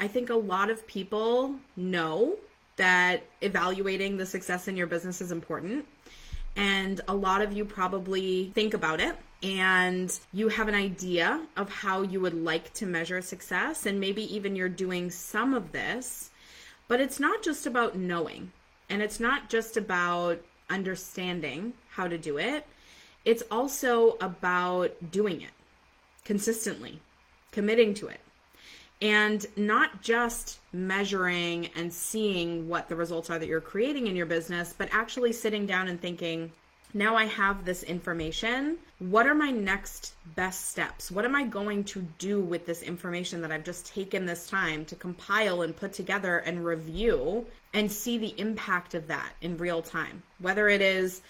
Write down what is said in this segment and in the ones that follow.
I think a lot of people know that evaluating the success in your business is important. And a lot of you probably think about it and you have an idea of how you would like to measure success. And maybe even you're doing some of this. But it's not just about knowing and it's not just about understanding how to do it. It's also about doing it consistently, committing to it and not just measuring and seeing what the results are that you're creating in your business, but actually sitting down and thinking, now I have this information. What are my next best steps? What am I going to do with this information that I've just taken this time to compile and put together and review and see the impact of that in real time? Whether it is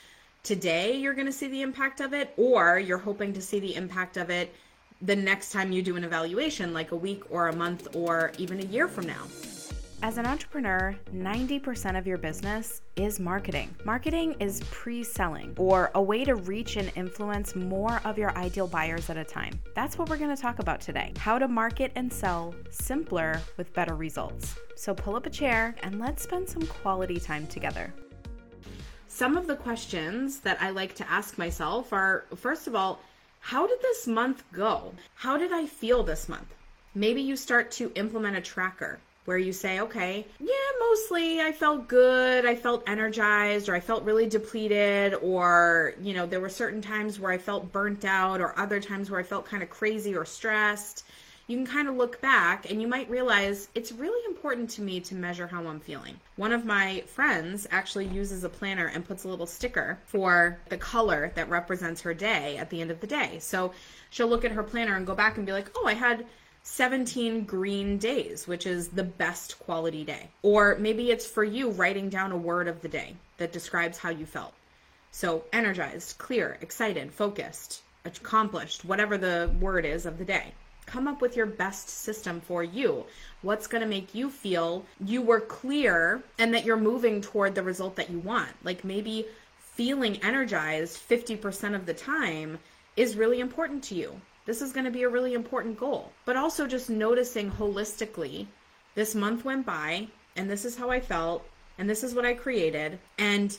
today you're going to see the impact of it, or you're hoping to see the impact of it the next time you do an evaluation, like a week or a month or even a year from now. As an entrepreneur, 90% of your business is marketing. Marketing is pre selling or a way to reach and influence more of your ideal buyers at a time. That's what we're going to talk about today how to market and sell simpler with better results. So pull up a chair and let's spend some quality time together. Some of the questions that I like to ask myself are first of all, how did this month go? How did I feel this month? Maybe you start to implement a tracker where you say, okay, yeah, mostly I felt good, I felt energized, or I felt really depleted, or, you know, there were certain times where I felt burnt out, or other times where I felt kind of crazy or stressed you can kind of look back and you might realize it's really important to me to measure how I'm feeling. One of my friends actually uses a planner and puts a little sticker for the color that represents her day at the end of the day. So she'll look at her planner and go back and be like, oh, I had 17 green days, which is the best quality day. Or maybe it's for you writing down a word of the day that describes how you felt. So energized, clear, excited, focused, accomplished, whatever the word is of the day come up with your best system for you. What's going to make you feel you were clear and that you're moving toward the result that you want? Like maybe feeling energized 50% of the time is really important to you. This is going to be a really important goal. But also just noticing holistically this month went by and this is how I felt and this is what I created and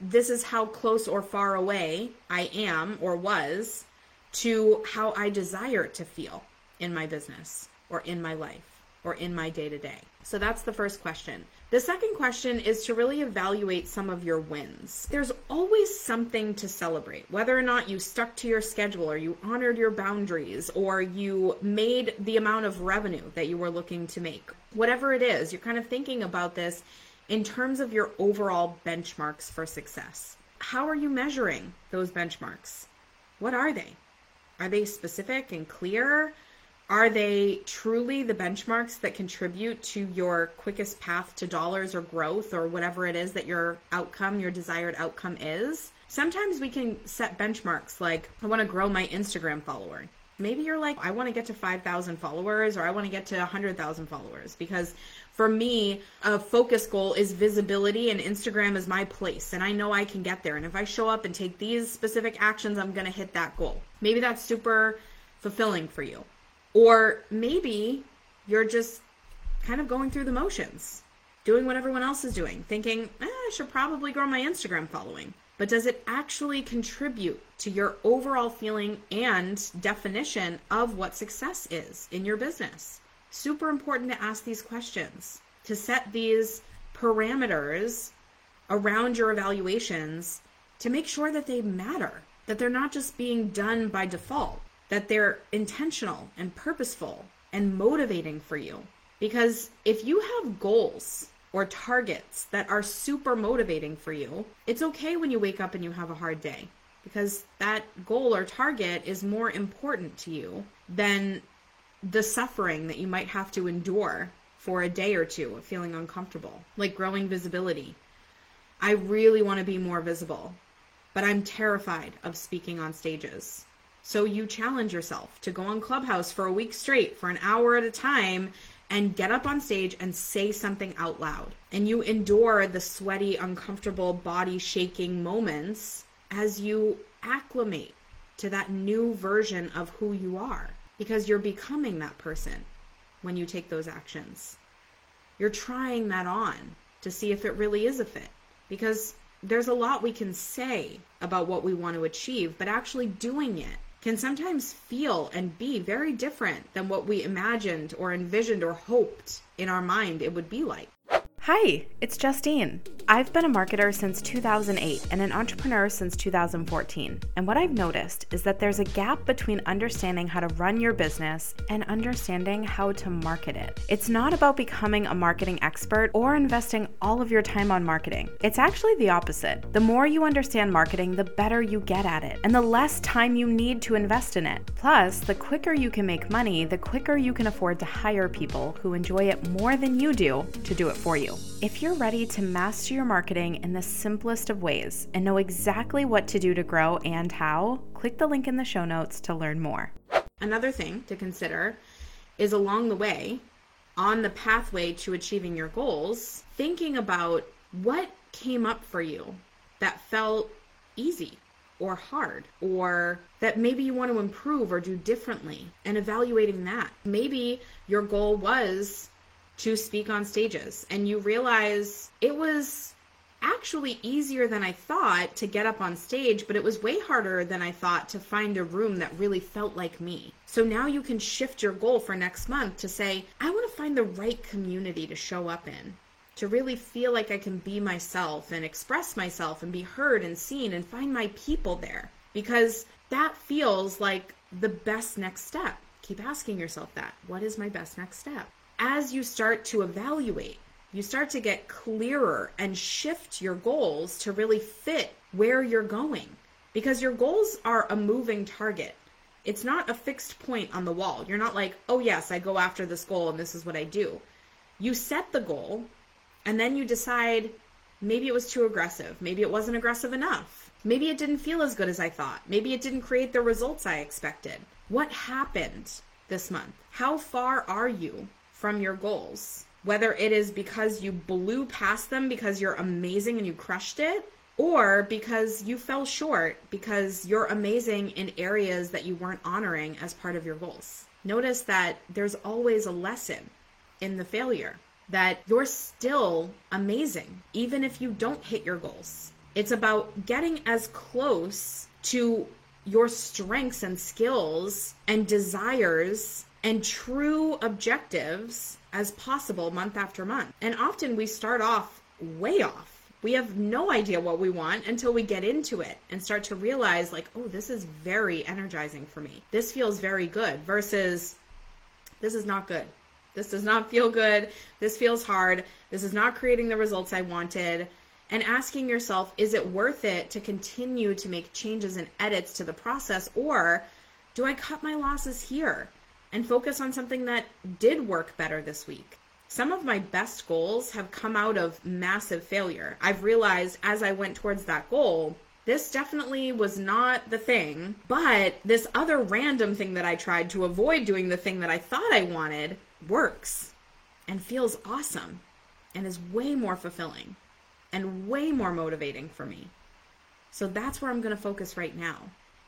this is how close or far away I am or was to how I desire to feel in my business or in my life or in my day to day? So that's the first question. The second question is to really evaluate some of your wins. There's always something to celebrate, whether or not you stuck to your schedule or you honored your boundaries or you made the amount of revenue that you were looking to make. Whatever it is, you're kind of thinking about this in terms of your overall benchmarks for success. How are you measuring those benchmarks? What are they? Are they specific and clear? Are they truly the benchmarks that contribute to your quickest path to dollars or growth or whatever it is that your outcome, your desired outcome is? Sometimes we can set benchmarks like, I want to grow my Instagram follower. Maybe you're like, I want to get to 5,000 followers or I want to get to 100,000 followers because for me, a focus goal is visibility and Instagram is my place and I know I can get there. And if I show up and take these specific actions, I'm going to hit that goal. Maybe that's super fulfilling for you. Or maybe you're just kind of going through the motions, doing what everyone else is doing, thinking, eh, I should probably grow my Instagram following. But does it actually contribute to your overall feeling and definition of what success is in your business? Super important to ask these questions, to set these parameters around your evaluations to make sure that they matter, that they're not just being done by default that they're intentional and purposeful and motivating for you. Because if you have goals or targets that are super motivating for you, it's okay when you wake up and you have a hard day because that goal or target is more important to you than the suffering that you might have to endure for a day or two of feeling uncomfortable, like growing visibility. I really want to be more visible, but I'm terrified of speaking on stages. So you challenge yourself to go on Clubhouse for a week straight for an hour at a time and get up on stage and say something out loud. And you endure the sweaty, uncomfortable, body shaking moments as you acclimate to that new version of who you are because you're becoming that person. when you take those actions. You're trying that on to see if it really is a fit because there's a lot we can say about what we want to achieve, but actually doing it can sometimes feel and be very different than what we imagined or envisioned or hoped in our mind it would be like. Hi, it's Justine. I've been a marketer since 2008 and an entrepreneur since 2014. And what I've noticed is that there's a gap between understanding how to run your business and understanding how to market it. It's not about becoming a marketing expert or investing all of your time on marketing. It's actually the opposite. The more you understand marketing, the better you get at it, and the less time you need to invest in it. Plus, the quicker you can make money, the quicker you can afford to hire people who enjoy it more than you do to do it for you. If you're ready to master your marketing in the simplest of ways and know exactly what to do to grow and how, click the link in the show notes to learn more. Another thing to consider is along the way, on the pathway to achieving your goals, thinking about what came up for you that felt easy or hard or that maybe you want to improve or do differently and evaluating that. Maybe your goal was to speak on stages and you realize it was actually easier than I thought to get up on stage, but it was way harder than I thought to find a room that really felt like me. So now you can shift your goal for next month to say, I want to find the right community to show up in, to really feel like I can be myself and express myself and be heard and seen and find my people there because that feels like the best next step. Keep asking yourself that. What is my best next step? As you start to evaluate, you start to get clearer and shift your goals to really fit where you're going because your goals are a moving target. It's not a fixed point on the wall. You're not like, oh, yes, I go after this goal and this is what I do. You set the goal and then you decide maybe it was too aggressive. Maybe it wasn't aggressive enough. Maybe it didn't feel as good as I thought. Maybe it didn't create the results I expected. What happened this month? How far are you from your goals. Whether it is because you blew past them because you're amazing and you crushed it, or because you fell short because you're amazing in areas that you weren't honoring as part of your goals. Notice that there's always a lesson in the failure, that you're still amazing, even if you don't hit your goals. It's about getting as close to your strengths and skills and desires and true objectives as possible month after month. And often we start off way off. We have no idea what we want until we get into it and start to realize, like, oh, this is very energizing for me. This feels very good versus this is not good. This does not feel good. This feels hard. This is not creating the results I wanted. And asking yourself, is it worth it to continue to make changes and edits to the process? Or do I cut my losses here? And focus on something that did work better this week. Some of my best goals have come out of massive failure. I've realized as I went towards that goal, this definitely was not the thing, but this other random thing that I tried to avoid doing the thing that I thought I wanted works and feels awesome and is way more fulfilling and way more motivating for me. So that's where I'm going to focus right now.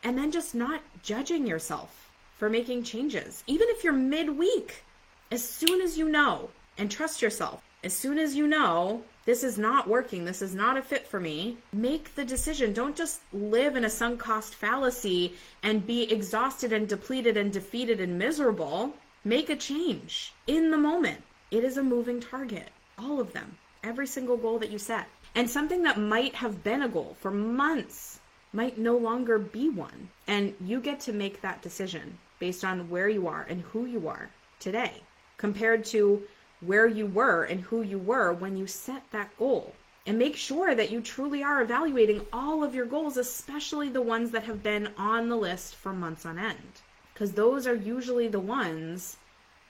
And then just not judging yourself for making changes, even if you're midweek. As soon as you know, and trust yourself, as soon as you know this is not working, this is not a fit for me, make the decision. Don't just live in a sunk cost fallacy and be exhausted and depleted and defeated and miserable. Make a change in the moment. It is a moving target, all of them, every single goal that you set. And something that might have been a goal for months might no longer be one. And you get to make that decision based on where you are and who you are today compared to where you were and who you were when you set that goal. And make sure that you truly are evaluating all of your goals, especially the ones that have been on the list for months on end. Because those are usually the ones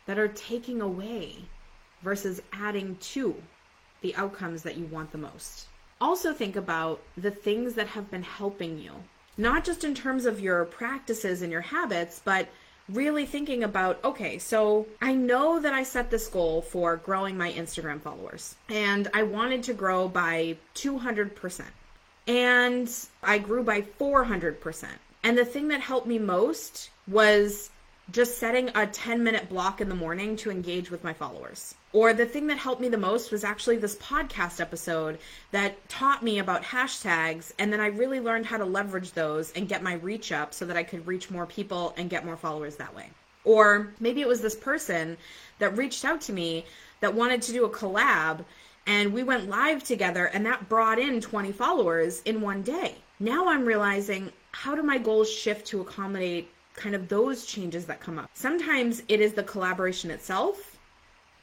that are taking away versus adding to the outcomes that you want the most. Also, think about the things that have been helping you not just in terms of your practices and your habits, but really thinking about okay, so I know that I set this goal for growing my Instagram followers, and I wanted to grow by 200%. And I grew by 400%. And the thing that helped me most was just setting a 10 minute block in the morning to engage with my followers. Or the thing that helped me the most was actually this podcast episode that taught me about hashtags. And then I really learned how to leverage those and get my reach up so that I could reach more people and get more followers that way. Or maybe it was this person that reached out to me that wanted to do a collab and we went live together and that brought in 20 followers in one day. Now I'm realizing how do my goals shift to accommodate kind of those changes that come up. Sometimes it is the collaboration itself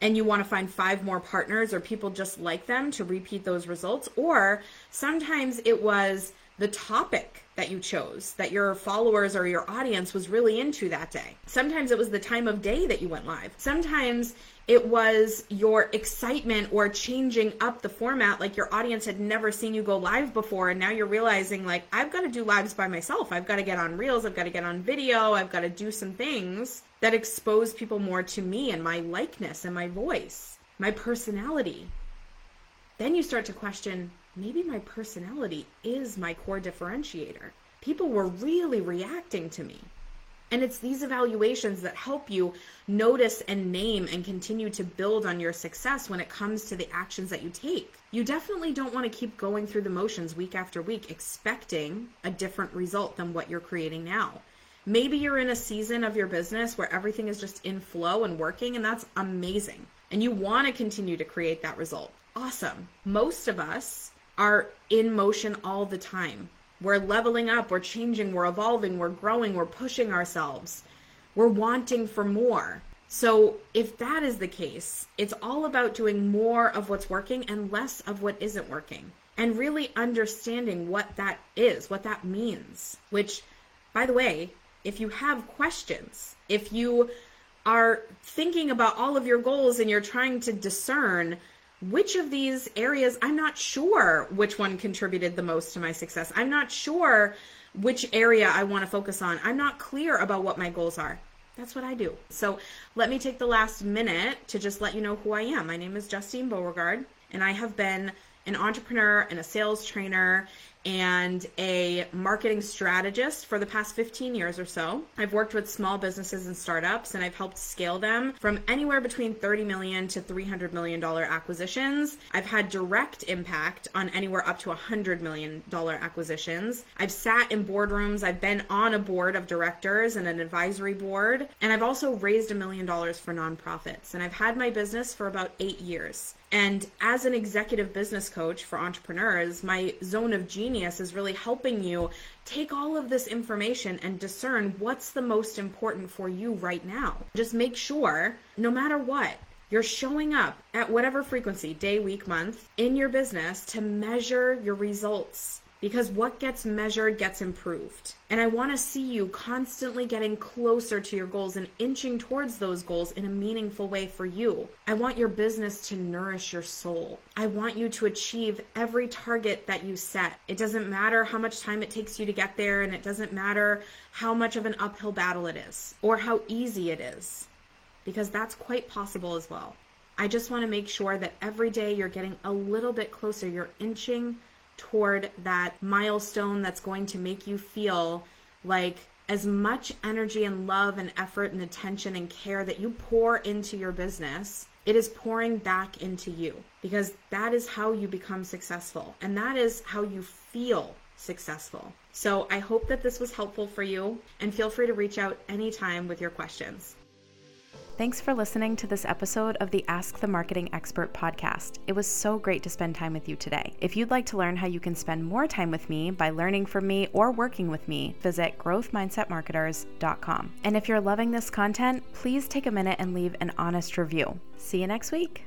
and you want to find five more partners or people just like them to repeat those results or sometimes it was the topic that you chose that your followers or your audience was really into that day. Sometimes it was the time of day that you went live. Sometimes it was your excitement or changing up the format like your audience had never seen you go live before and now you're realizing like I've got to do lives by myself. I've got to get on reels, I've got to get on video, I've got to do some things that expose people more to me and my likeness and my voice, my personality. Then you start to question maybe my personality is my core differentiator. People were really reacting to me. And it's these evaluations that help you notice and name and continue to build on your success when it comes to the actions that you take. You definitely don't want to keep going through the motions week after week expecting a different result than what you're creating now. Maybe you're in a season of your business where everything is just in flow and working, and that's amazing. And you want to continue to create that result. Awesome. Most of us are in motion all the time. We're leveling up, we're changing, we're evolving, we're growing, we're pushing ourselves. We're wanting for more. So, if that is the case, it's all about doing more of what's working and less of what isn't working. And really understanding what that is, what that means. Which, by the way, if you have questions, if you are thinking about all of your goals and you're trying to discern which of these areas I'm not sure which one contributed the most to my success. I'm not sure which area I want to focus on. I'm not clear about what my goals are. That's what I do. So let me take the last minute to just let you know who I am. My name is Justine Beauregard, and I have been an entrepreneur and a sales trainer and a marketing strategist for the past 15 years or so. I've worked with small businesses and startups and I've helped scale them from anywhere between 30 million to 300 million dollar acquisitions. I've had direct impact on anywhere up to 100 million dollar acquisitions. I've sat in boardrooms, I've been on a board of directors and an advisory board, and I've also raised a million dollars for nonprofits. And I've had my business for about 8 years. And as an executive business coach for entrepreneurs, my zone of genius is really helping you take all of this information and discern what's the most important for you right now. Just make sure, no matter what, you're showing up at whatever frequency, day, week, month, in your business to measure your results because what gets measured gets improved. And I want to see you constantly getting closer to your goals and inching towards those goals in a meaningful way for you. I want your business to nourish your soul. I want you to achieve every target that you set. It doesn't matter how much time it takes you to get there, and it doesn't matter how much of an uphill battle it is or how easy it is, because that's quite possible as well. I just want to make sure that every day you're getting a little bit closer, you're inching toward that milestone that's going to make you feel like as much energy and love and effort and attention and care that you pour into your business, it is pouring back into you because that is how you become successful and that is how you feel successful. So I hope that this was helpful for you and feel free to reach out anytime with your questions. Thanks for listening to this episode of the Ask the Marketing Expert podcast. It was so great to spend time with you today. If you'd like to learn how you can spend more time with me by learning from me or working with me, visit growthmindsetmarketers.com. And if you're loving this content, please take a minute and leave an honest review. See you next week.